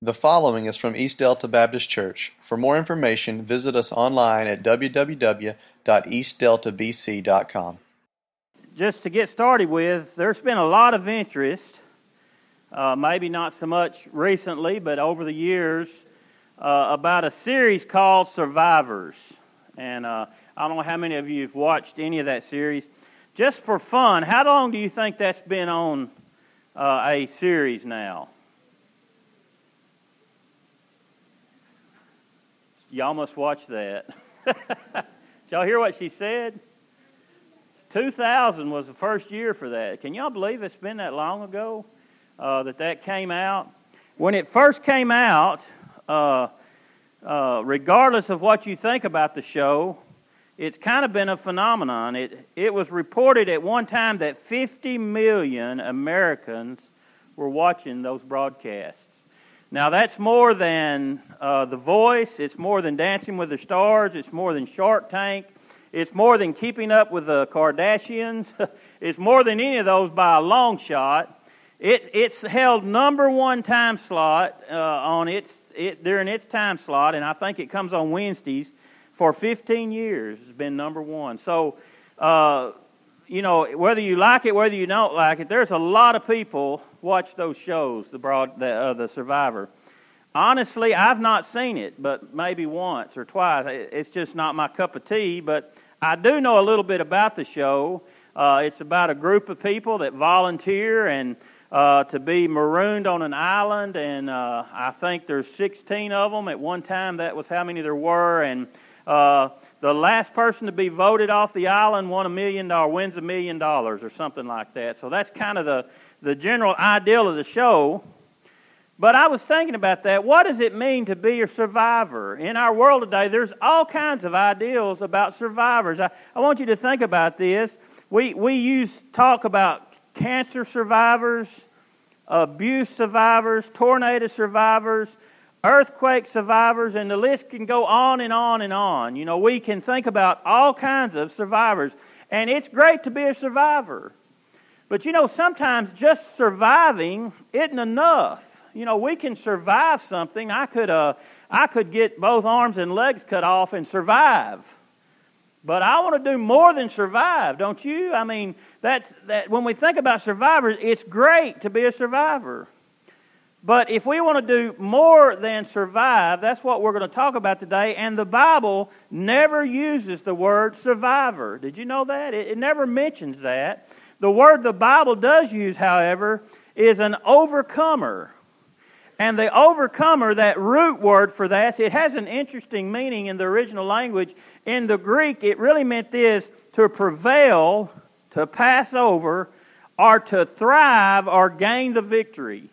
The following is from East Delta Baptist Church. For more information, visit us online at www.eastdeltabc.com. Just to get started with, there's been a lot of interest, uh, maybe not so much recently, but over the years, uh, about a series called Survivors. And uh, I don't know how many of you have watched any of that series. Just for fun, how long do you think that's been on uh, a series now? Y'all must watch that. Y'all hear what she said? 2000 was the first year for that. Can y'all believe it's been that long ago uh, that that came out? When it first came out, uh, uh, regardless of what you think about the show, it's kind of been a phenomenon. It, it was reported at one time that 50 million Americans were watching those broadcasts. Now, that's more than uh, The Voice, it's more than Dancing with the Stars, it's more than Shark Tank, it's more than Keeping Up with the Kardashians, it's more than any of those by a long shot. It, it's held number one time slot uh, on its, its, during its time slot, and I think it comes on Wednesdays for 15 years. It's been number one. So, uh, you know, whether you like it, whether you don't like it, there's a lot of people watch those shows, the broad, the, uh, the Survivor. Honestly, I've not seen it, but maybe once or twice. It's just not my cup of tea. But I do know a little bit about the show. Uh, it's about a group of people that volunteer and uh, to be marooned on an island, and uh, I think there's 16 of them at one time. That was how many there were, and uh, the last person to be voted off the island won a million dollars, wins a million dollars or something like that. So that's kind of the, the general ideal of the show. But I was thinking about that. What does it mean to be a survivor? In our world today, there's all kinds of ideals about survivors. I, I want you to think about this. We, we use talk about cancer survivors, abuse survivors, tornado survivors, earthquake survivors, and the list can go on and on and on. You know, we can think about all kinds of survivors, and it's great to be a survivor. But you know, sometimes just surviving isn't enough. You know, we can survive something. I could, uh, I could get both arms and legs cut off and survive. But I want to do more than survive, don't you? I mean, that's that. When we think about survivors, it's great to be a survivor. But if we want to do more than survive, that's what we're going to talk about today. And the Bible never uses the word survivor. Did you know that? It, it, never mentions that. The word the Bible does use, however, is an overcomer. And the overcomer, that root word for that, it has an interesting meaning in the original language. In the Greek, it really meant this to prevail, to pass over, or to thrive or gain the victory.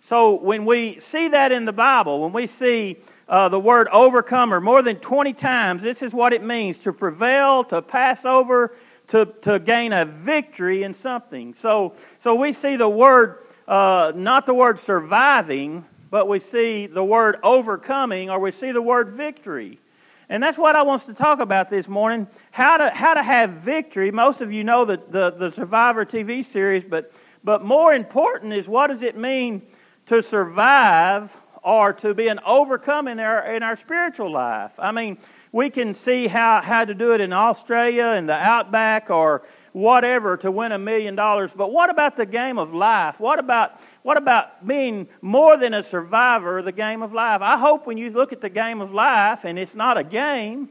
So when we see that in the Bible, when we see uh, the word overcomer more than 20 times, this is what it means to prevail, to pass over, to, to gain a victory in something. So, so we see the word, uh, not the word surviving, but we see the word overcoming, or we see the word victory. And that's what I want to talk about this morning how to, how to have victory. Most of you know the, the, the Survivor TV series, but, but more important is what does it mean to survive or to be an overcome in our, in our spiritual life. I mean, we can see how, how to do it in Australia, in the outback, or whatever to win a million dollars. But what about the game of life? What about, what about being more than a survivor of the game of life? I hope when you look at the game of life, and it's not a game,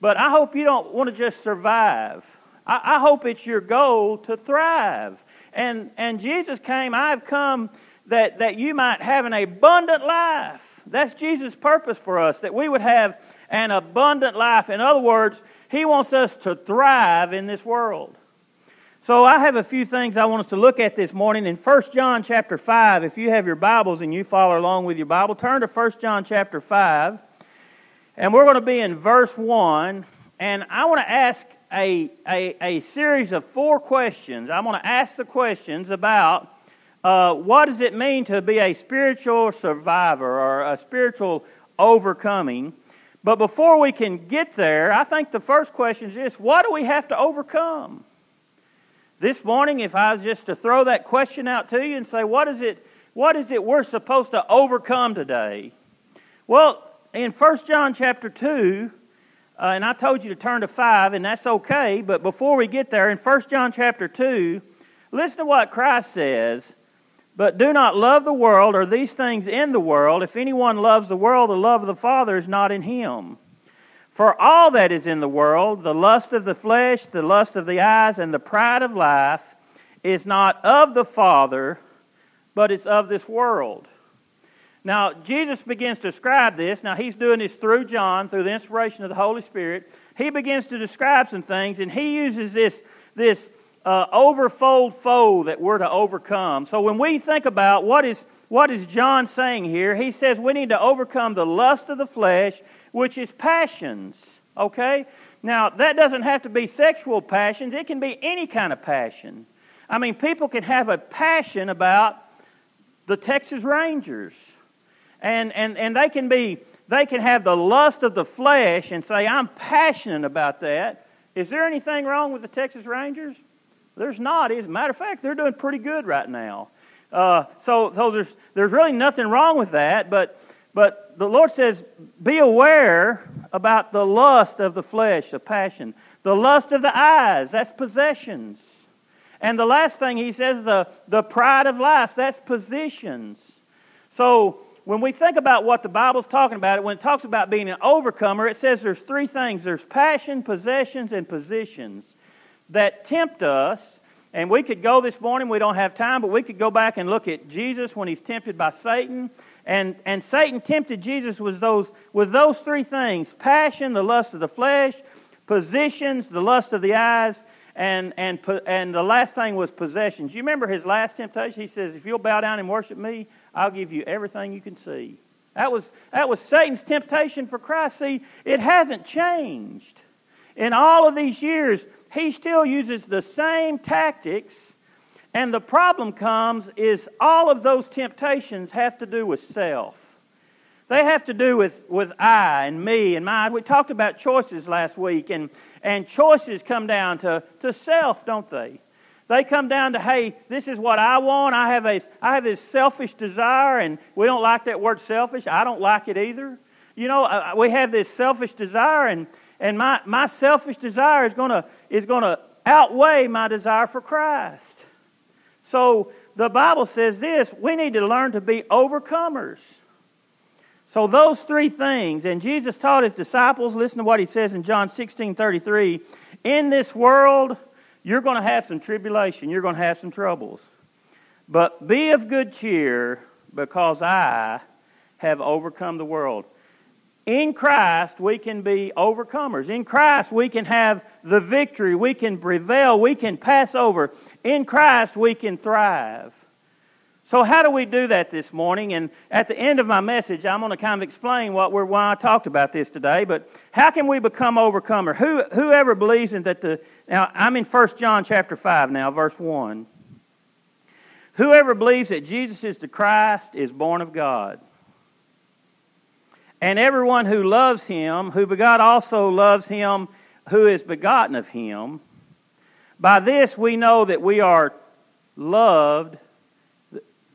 but I hope you don't want to just survive. I, I hope it's your goal to thrive. And, and Jesus came, I've come that, that you might have an abundant life. That's Jesus' purpose for us, that we would have an abundant life. In other words, He wants us to thrive in this world. So I have a few things I want us to look at this morning. In 1 John chapter 5, if you have your Bibles and you follow along with your Bible, turn to 1 John chapter 5. And we're going to be in verse 1. And I want to ask a, a, a series of four questions. I'm going to ask the questions about uh, what does it mean to be a spiritual survivor or a spiritual overcoming? But before we can get there, I think the first question is this what do we have to overcome? This morning, if I was just to throw that question out to you and say, what does it what is it we're supposed to overcome today? Well, in 1 John chapter 2, uh, and I told you to turn to 5, and that's okay, but before we get there, in 1 John chapter 2, listen to what Christ says. But do not love the world or these things in the world. If anyone loves the world, the love of the Father is not in him. For all that is in the world, the lust of the flesh, the lust of the eyes, and the pride of life, is not of the Father, but it's of this world. Now, Jesus begins to describe this. Now, he's doing this through John, through the inspiration of the Holy Spirit. He begins to describe some things, and he uses this, this uh, overfold foe that we're to overcome. So, when we think about what is, what is John saying here, he says we need to overcome the lust of the flesh, which is passions. Okay? Now, that doesn't have to be sexual passions, it can be any kind of passion. I mean, people can have a passion about the Texas Rangers and, and, and they can be they can have the lust of the flesh and say i'm passionate about that is there anything wrong with the texas rangers there's not as a matter of fact they're doing pretty good right now. Uh, so, so there's, there's really nothing wrong with that but, but the lord says be aware about the lust of the flesh the passion the lust of the eyes that's possessions. And the last thing he says the, the pride of life that's positions. So when we think about what the Bible's talking about, when it talks about being an overcomer, it says there's three things. There's passion, possessions, and positions that tempt us. And we could go this morning, we don't have time, but we could go back and look at Jesus when he's tempted by Satan. And, and Satan tempted Jesus with those, with those three things passion, the lust of the flesh, positions, the lust of the eyes, and, and, and the last thing was possessions. You remember his last temptation? He says, If you'll bow down and worship me, I'll give you everything you can see. That was, that was Satan's temptation for Christ. See, it hasn't changed. In all of these years, he still uses the same tactics. And the problem comes is all of those temptations have to do with self. They have to do with, with I and me and mine. We talked about choices last week, and, and choices come down to, to self, don't they? They come down to, hey, this is what I want. I have, a, I have this selfish desire, and we don't like that word selfish. I don't like it either. You know, uh, uh, we have this selfish desire, and, and my, my selfish desire is going to is gonna outweigh my desire for Christ. So the Bible says this we need to learn to be overcomers. So those three things, and Jesus taught his disciples, listen to what he says in John 16 33. In this world, you're going to have some tribulation, you're going to have some troubles. But be of good cheer because I have overcome the world. In Christ, we can be overcomers. In Christ, we can have the victory. We can prevail. We can pass over. In Christ, we can thrive. So, how do we do that this morning? And at the end of my message, I'm going to kind of explain what we're, why I talked about this today. But how can we become overcomer? Who, whoever believes in that the now I'm in 1 John chapter 5 now, verse 1. Whoever believes that Jesus is the Christ is born of God. And everyone who loves him, who begot also loves him who is begotten of him. By this we know that we are loved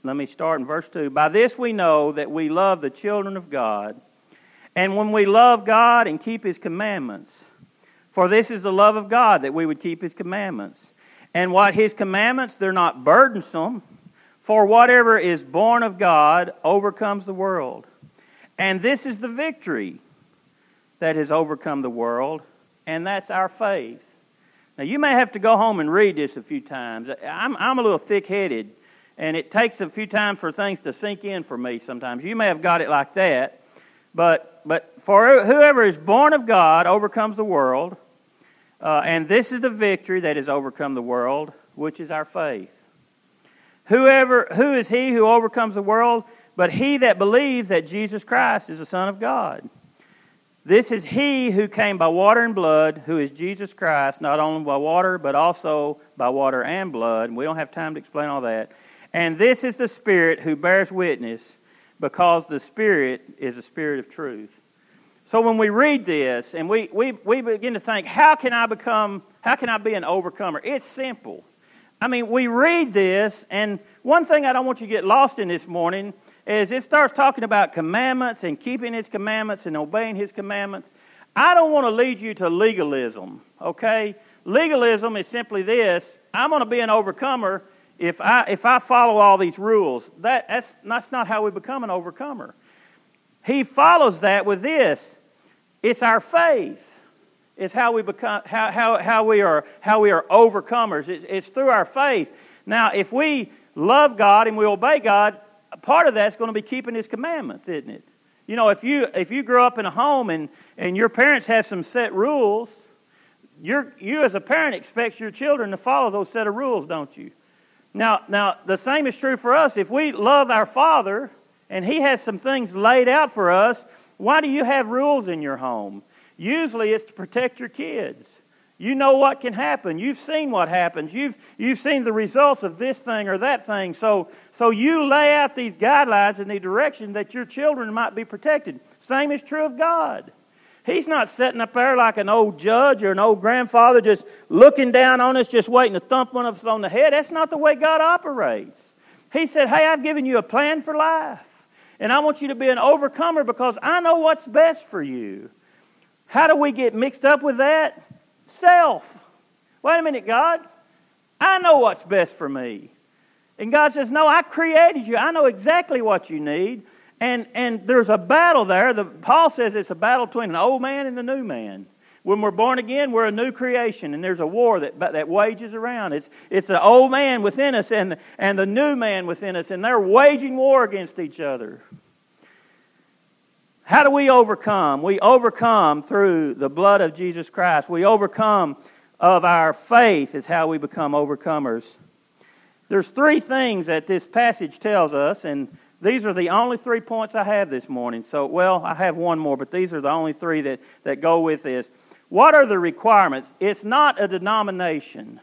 let me start in verse 2. By this we know that we love the children of God. And when we love God and keep His commandments, for this is the love of God that we would keep His commandments. And what His commandments, they're not burdensome, for whatever is born of God overcomes the world. And this is the victory that has overcome the world, and that's our faith. Now, you may have to go home and read this a few times. I'm, I'm a little thick headed and it takes a few times for things to sink in for me sometimes. You may have got it like that, but, but for whoever is born of God overcomes the world, uh, and this is the victory that has overcome the world, which is our faith. Whoever, who is he who overcomes the world? But he that believes that Jesus Christ is the Son of God. This is he who came by water and blood, who is Jesus Christ, not only by water, but also by water and blood. And we don't have time to explain all that. And this is the Spirit who bears witness, because the Spirit is the Spirit of truth. So when we read this and we, we, we begin to think, how can I become, how can I be an overcomer? It's simple. I mean, we read this and one thing I don't want you to get lost in this morning is it starts talking about commandments and keeping His commandments and obeying His commandments. I don't want to lead you to legalism, okay? Legalism is simply this I'm going to be an overcomer if I, if I follow all these rules. That, that's, that's not how we become an overcomer. He follows that with this it's our faith. It's how we become how, how, how we are how we are overcomers. It's, it's through our faith. Now, if we love God and we obey God, part of that's going to be keeping His commandments, isn't it? You know, if you if you grow up in a home and, and your parents have some set rules, you you as a parent expects your children to follow those set of rules, don't you? Now, now the same is true for us. If we love our Father and He has some things laid out for us, why do you have rules in your home? Usually, it's to protect your kids. You know what can happen. You've seen what happens. You've, you've seen the results of this thing or that thing. So, so you lay out these guidelines in the direction that your children might be protected. Same is true of God. He's not sitting up there like an old judge or an old grandfather just looking down on us, just waiting to thump one of us on the head. That's not the way God operates. He said, Hey, I've given you a plan for life. And I want you to be an overcomer because I know what's best for you. How do we get mixed up with that? Self. Wait a minute, God. I know what's best for me. And God says, No, I created you. I know exactly what you need. And, and there's a battle there. The, Paul says it's a battle between an old man and a new man. When we're born again, we're a new creation, and there's a war that, that wages around. It's, it's the old man within us and, and the new man within us, and they're waging war against each other. How do we overcome? We overcome through the blood of Jesus Christ. We overcome of our faith is how we become overcomers. There's three things that this passage tells us, and these are the only three points I have this morning. So, well, I have one more, but these are the only three that, that go with this. What are the requirements? It's not a denomination.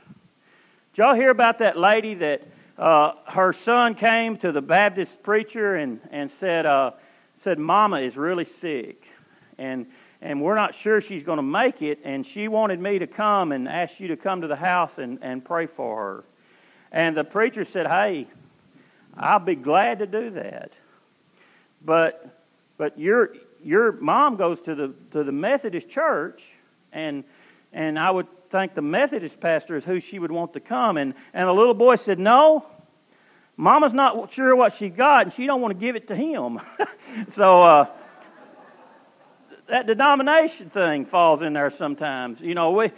Did y'all hear about that lady that uh, her son came to the Baptist preacher and, and said, uh, said, Mama is really sick, and, and we're not sure she's going to make it, and she wanted me to come and ask you to come to the house and, and pray for her. And the preacher said, Hey, I'll be glad to do that. But, but your, your mom goes to the, to the Methodist church, and, and I would think the Methodist pastor is who she would want to come. And, and the little boy said, No, Mama's not sure what she got, and she don't want to give it to him. so uh, that denomination thing falls in there sometimes. You know, we,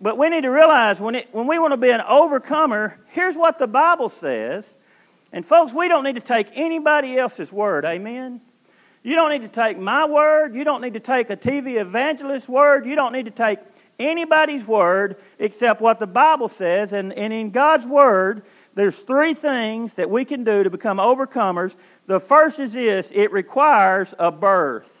but we need to realize when, it, when we want to be an overcomer, here's what the Bible says. And folks, we don't need to take anybody else's word. Amen. You don't need to take my word. You don't need to take a TV evangelist's word. You don't need to take anybody's word except what the Bible says. And, and in God's word, there's three things that we can do to become overcomers. The first is this it requires a birth.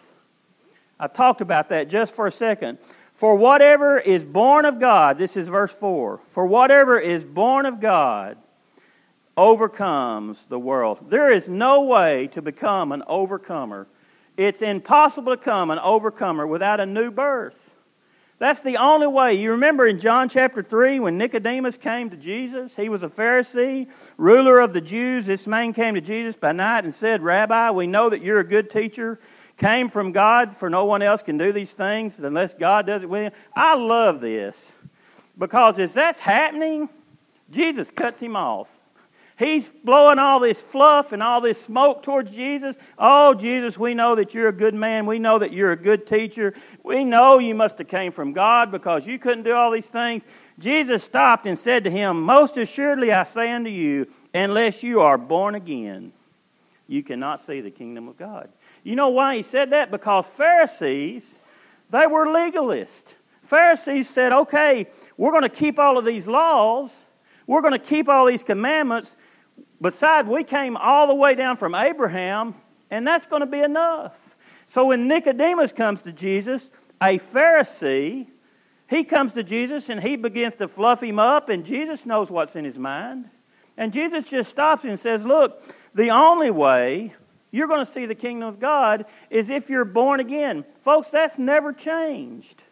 I talked about that just for a second. For whatever is born of God, this is verse 4. For whatever is born of God overcomes the world. There is no way to become an overcomer. It's impossible to become an overcomer without a new birth. That's the only way. You remember in John chapter 3 when Nicodemus came to Jesus? He was a Pharisee, ruler of the Jews. This man came to Jesus by night and said, Rabbi, we know that you're a good teacher, came from God, for no one else can do these things unless God does it with him. I love this because as that's happening, Jesus cuts him off. He's blowing all this fluff and all this smoke towards Jesus. Oh, Jesus, we know that you're a good man. We know that you're a good teacher. We know you must have came from God because you couldn't do all these things. Jesus stopped and said to him, Most assuredly I say unto you, unless you are born again, you cannot see the kingdom of God. You know why he said that? Because Pharisees, they were legalists. Pharisees said, okay, we're going to keep all of these laws, we're going to keep all these commandments, Besides, we came all the way down from Abraham, and that's going to be enough. So when Nicodemus comes to Jesus, a Pharisee, he comes to Jesus and he begins to fluff him up, and Jesus knows what's in his mind. And Jesus just stops him and says, Look, the only way you're going to see the kingdom of God is if you're born again. Folks, that's never changed.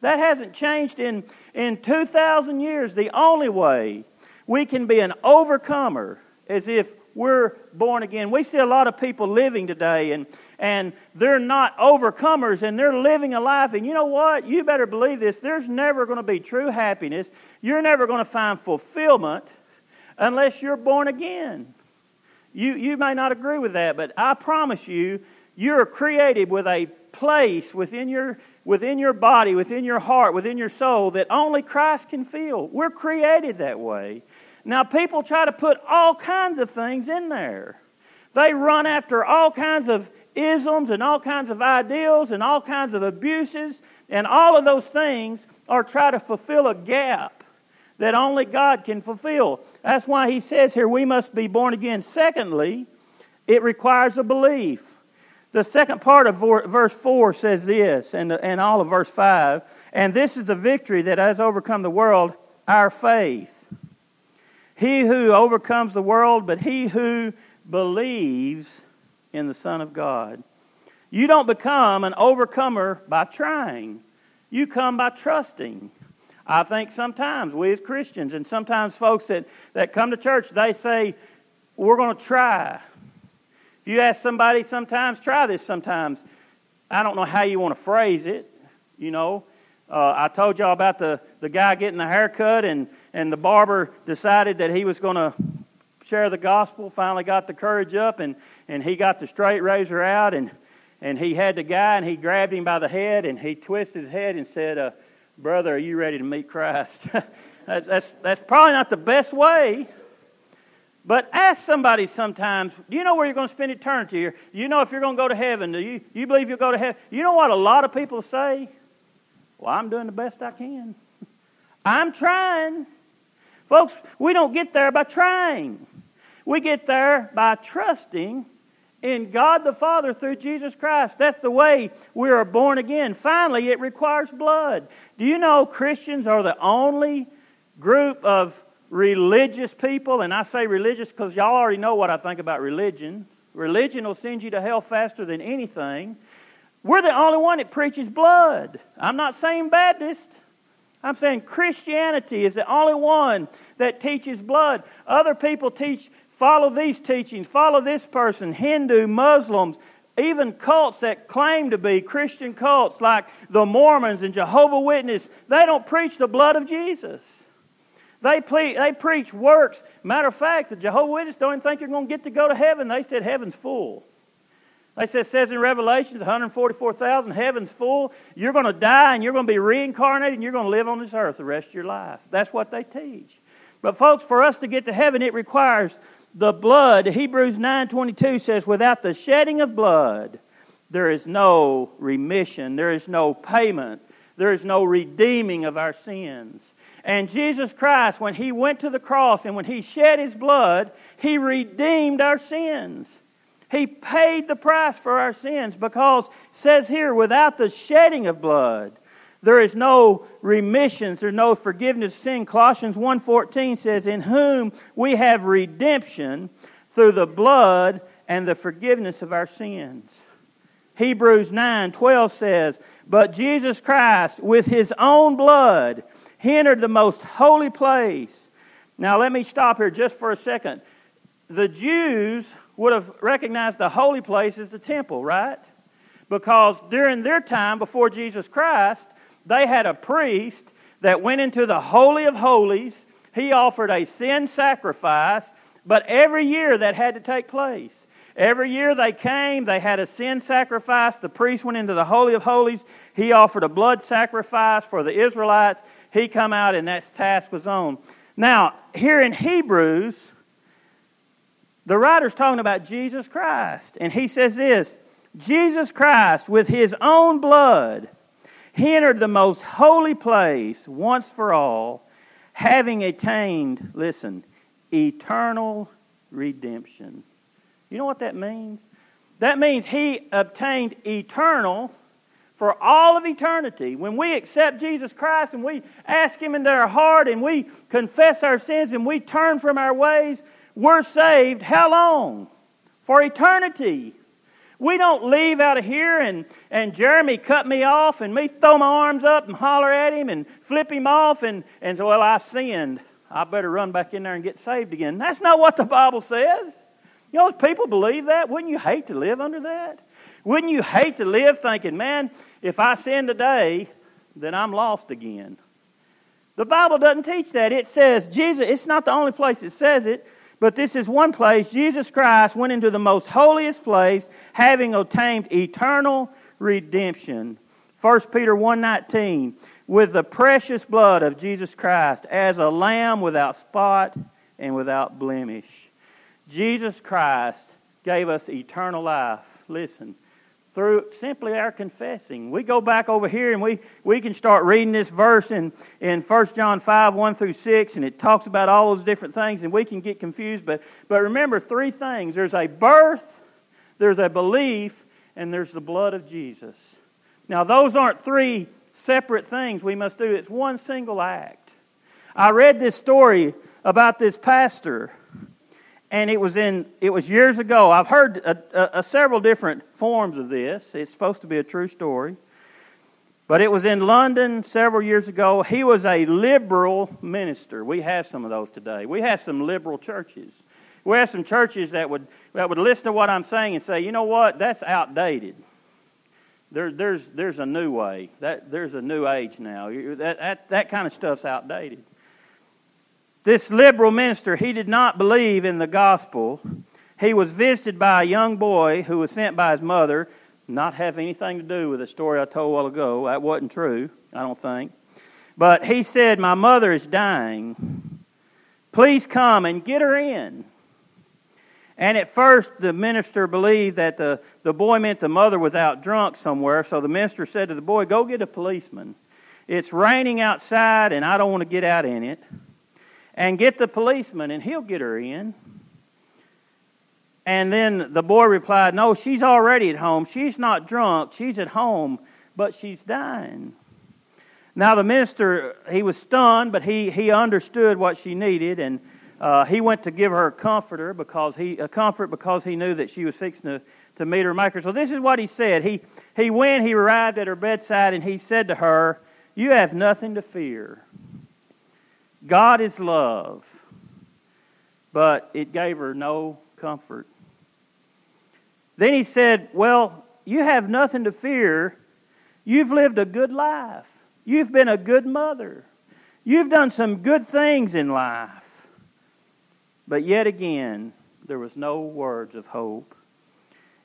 That hasn't changed in, in 2,000 years. The only way we can be an overcomer as if we're born again. We see a lot of people living today and, and they're not overcomers and they're living a life. And you know what? You better believe this. There's never going to be true happiness. You're never going to find fulfillment unless you're born again. You, you may not agree with that, but I promise you, you're created with a place within your, within your body, within your heart, within your soul that only Christ can fill. We're created that way. Now, people try to put all kinds of things in there. They run after all kinds of isms and all kinds of ideals and all kinds of abuses, and all of those things are try to fulfill a gap that only God can fulfill. That's why he says here we must be born again. Secondly, it requires a belief. The second part of verse 4 says this, and, and all of verse 5 and this is the victory that has overcome the world, our faith. He who overcomes the world, but he who believes in the Son of God. You don't become an overcomer by trying, you come by trusting. I think sometimes we as Christians, and sometimes folks that, that come to church, they say, We're going to try. If you ask somebody sometimes, try this sometimes. I don't know how you want to phrase it, you know. Uh, I told y'all about the, the guy getting the haircut, and and the barber decided that he was going to share the gospel, finally got the courage up, and, and he got the straight razor out, and, and he had the guy, and he grabbed him by the head, and he twisted his head and said, uh, Brother, are you ready to meet Christ? that's, that's, that's probably not the best way. But ask somebody sometimes, do you know where you're going to spend eternity? Do you know if you're going to go to heaven? Do you, you believe you'll go to heaven? You know what a lot of people say? Well, I'm doing the best I can. I'm trying. Folks, we don't get there by trying. We get there by trusting in God the Father through Jesus Christ. That's the way we are born again. Finally, it requires blood. Do you know Christians are the only group of religious people? And I say religious because y'all already know what I think about religion. Religion will send you to hell faster than anything. We're the only one that preaches blood. I'm not saying Baptist. I'm saying Christianity is the only one that teaches blood. Other people teach, follow these teachings, follow this person, Hindu, Muslims, even cults that claim to be Christian cults like the Mormons and Jehovah Witness, they don't preach the blood of Jesus. They, ple- they preach works. Matter of fact, the Jehovah Witness don't even think you're going to get to go to heaven. They said heaven's full. They said, says in Revelations, 144,000, heaven's full. You're going to die and you're going to be reincarnated and you're going to live on this earth the rest of your life. That's what they teach. But folks, for us to get to heaven, it requires the blood. Hebrews 9.22 says, without the shedding of blood, there is no remission. There is no payment. There is no redeeming of our sins. And Jesus Christ, when He went to the cross and when He shed His blood, He redeemed our sins. He paid the price for our sins because says here, without the shedding of blood, there is no remissions, there's no forgiveness of sin. Colossians 1.14 says, In whom we have redemption through the blood and the forgiveness of our sins. Hebrews 9.12 says, But Jesus Christ, with his own blood, entered the most holy place. Now let me stop here just for a second. The Jews would have recognized the holy place as the temple, right? Because during their time before Jesus Christ, they had a priest that went into the Holy of Holies. He offered a sin sacrifice, but every year that had to take place. Every year they came, they had a sin sacrifice. The priest went into the Holy of Holies. He offered a blood sacrifice for the Israelites. He come out and that task was on. Now, here in Hebrews, the writer's talking about Jesus Christ. And he says this Jesus Christ, with his own blood, he entered the most holy place once for all, having attained, listen, eternal redemption. You know what that means? That means he obtained eternal for all of eternity. When we accept Jesus Christ and we ask him into our heart and we confess our sins and we turn from our ways, we're saved how long? For eternity. We don't leave out of here and, and Jeremy cut me off and me throw my arms up and holler at him and flip him off and, and say, well, I sinned. I better run back in there and get saved again. That's not what the Bible says. You know, if people believe that. Wouldn't you hate to live under that? Wouldn't you hate to live thinking, man, if I sin today, then I'm lost again? The Bible doesn't teach that. It says Jesus, it's not the only place it says it, but this is one place. Jesus Christ went into the most holiest place, having obtained eternal redemption. 1 Peter 1:19 with the precious blood of Jesus Christ as a lamb without spot and without blemish. Jesus Christ gave us eternal life. Listen, through simply our confessing. We go back over here and we, we can start reading this verse in, in 1 John 5, 1 through 6, and it talks about all those different things, and we can get confused. But, but remember three things there's a birth, there's a belief, and there's the blood of Jesus. Now, those aren't three separate things we must do, it's one single act. I read this story about this pastor and it was in it was years ago. I've heard a, a, a several different forms of this. It's supposed to be a true story, but it was in London several years ago. He was a liberal minister. We have some of those today. We have some liberal churches. We have some churches that would that would listen to what I'm saying and say, you know what, that's outdated. There, there's there's a new way. That there's a new age now. That that, that kind of stuff's outdated. This liberal minister, he did not believe in the gospel. He was visited by a young boy who was sent by his mother, not have anything to do with the story I told a while ago. That wasn't true, I don't think. But he said, My mother is dying. Please come and get her in. And at first, the minister believed that the, the boy meant the mother was out drunk somewhere, so the minister said to the boy, Go get a policeman. It's raining outside, and I don't want to get out in it and get the policeman and he'll get her in. And then the boy replied, No, she's already at home. She's not drunk. She's at home, but she's dying. Now, the minister, he was stunned, but he, he understood what she needed, and uh, he went to give her a comforter because he, a comfort because he knew that she was fixing to, to meet her maker. So, this is what he said. He, he went, he arrived at her bedside, and he said to her, You have nothing to fear. God is love, but it gave her no comfort. Then he said, Well, you have nothing to fear. You've lived a good life. You've been a good mother. You've done some good things in life. But yet again, there was no words of hope.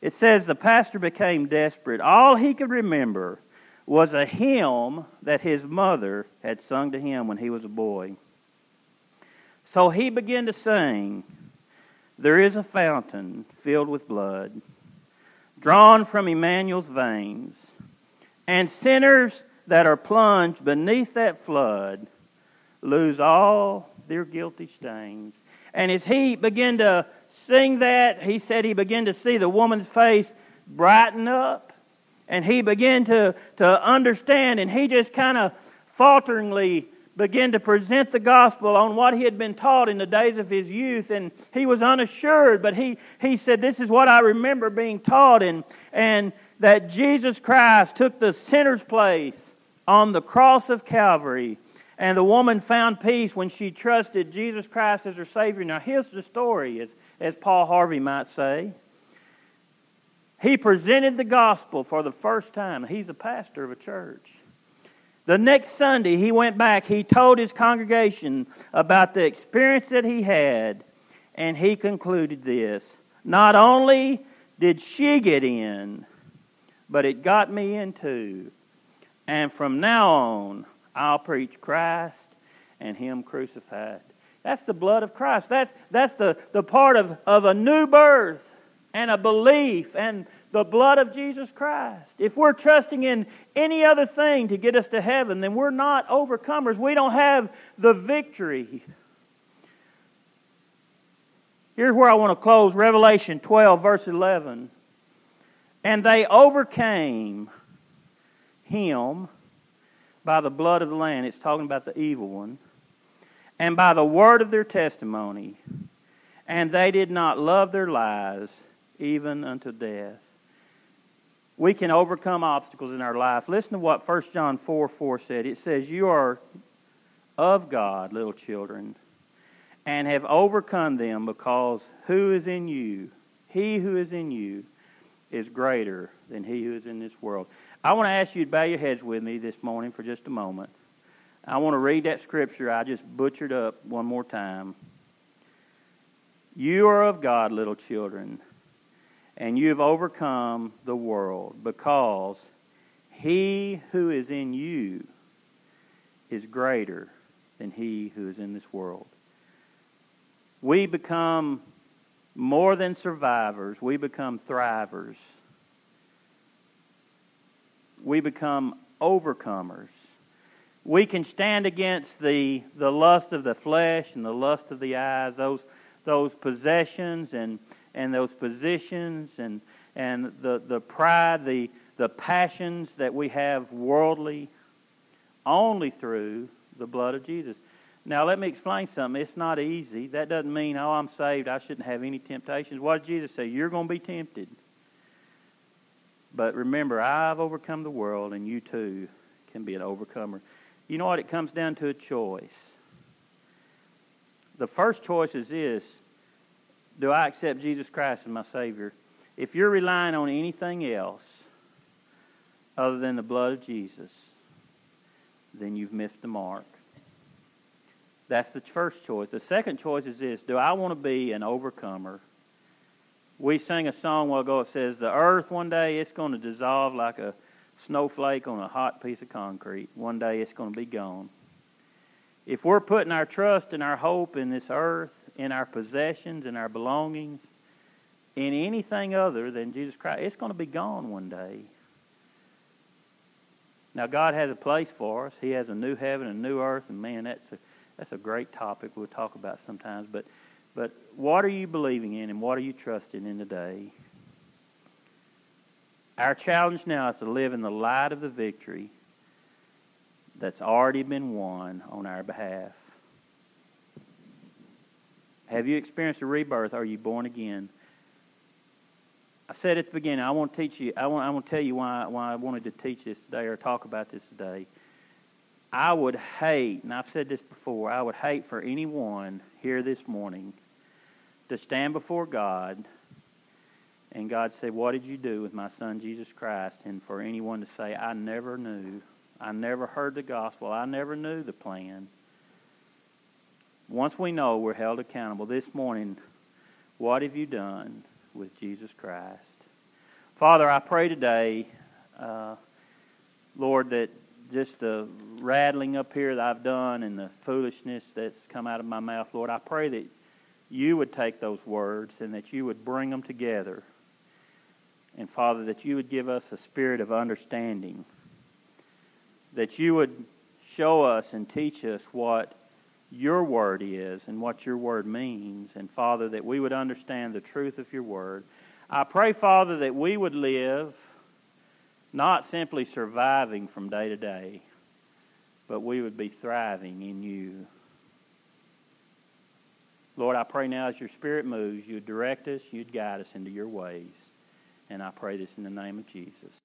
It says the pastor became desperate. All he could remember was a hymn that his mother had sung to him when he was a boy. So he began to sing, There is a fountain filled with blood, drawn from Emmanuel's veins, and sinners that are plunged beneath that flood lose all their guilty stains. And as he began to sing that, he said he began to see the woman's face brighten up. And he began to, to understand, and he just kind of falteringly began to present the gospel on what he had been taught in the days of his youth, and he was unassured, but he, he said, This is what I remember being taught, and, and that Jesus Christ took the sinner's place on the cross of Calvary. And the woman found peace when she trusted Jesus Christ as her Savior. Now, here's the story, as, as Paul Harvey might say. He presented the gospel for the first time. He's a pastor of a church. The next Sunday, he went back. He told his congregation about the experience that he had, and he concluded this Not only did she get in, but it got me in too. And from now on, I'll preach Christ and Him crucified. That's the blood of Christ. That's, that's the, the part of, of a new birth and a belief and the blood of Jesus Christ. If we're trusting in any other thing to get us to heaven, then we're not overcomers. We don't have the victory. Here's where I want to close Revelation 12, verse 11. And they overcame him by the blood of the Lamb. It's talking about the evil one. And by the word of their testimony. And they did not love their lives even unto death we can overcome obstacles in our life. Listen to what 1 John 4 4 said. It says, You are of God, little children, and have overcome them because who is in you? He who is in you is greater than he who is in this world. I want to ask you to bow your heads with me this morning for just a moment. I want to read that scripture I just butchered up one more time. You are of God, little children, and you have overcome the world because he who is in you is greater than he who is in this world. We become more than survivors, we become thrivers. We become overcomers. We can stand against the, the lust of the flesh and the lust of the eyes, those, those possessions and, and those positions and, and the, the pride, the, the passions that we have worldly, only through the blood of Jesus. Now, let me explain something. It's not easy. That doesn't mean, oh, I'm saved. I shouldn't have any temptations. What did Jesus say? You're going to be tempted. But remember, I've overcome the world, and you too can be an overcomer. You know what? It comes down to a choice. The first choice is this Do I accept Jesus Christ as my Savior? If you're relying on anything else other than the blood of Jesus, then you've missed the mark. That's the first choice. The second choice is this Do I want to be an overcomer? We sang a song while ago. It says, The earth one day it's going to dissolve like a snowflake on a hot piece of concrete. One day it's going to be gone. If we're putting our trust and our hope in this earth, in our possessions, in our belongings, in anything other than Jesus Christ, it's going to be gone one day. Now, God has a place for us. He has a new heaven and a new earth, and man, that's a that's a great topic we'll talk about sometimes. But, but what are you believing in and what are you trusting in today? Our challenge now is to live in the light of the victory that's already been won on our behalf. Have you experienced a rebirth? Are you born again? I said at the beginning, I want to teach you, I want, I want to tell you why, why I wanted to teach this today or talk about this today. I would hate, and I've said this before, I would hate for anyone here this morning to stand before God and God say, What did you do with my son Jesus Christ? And for anyone to say, I never knew. I never heard the gospel. I never knew the plan. Once we know we're held accountable this morning, what have you done with Jesus Christ? Father, I pray today, uh, Lord, that just the rattling up here that I've done and the foolishness that's come out of my mouth, Lord, I pray that you would take those words and that you would bring them together. And Father, that you would give us a spirit of understanding, that you would show us and teach us what your word is and what your word means. And Father, that we would understand the truth of your word. I pray, Father, that we would live not simply surviving from day to day, but we would be thriving in you. Lord, I pray now as your Spirit moves, you'd direct us, you'd guide us into your ways. And I pray this in the name of Jesus.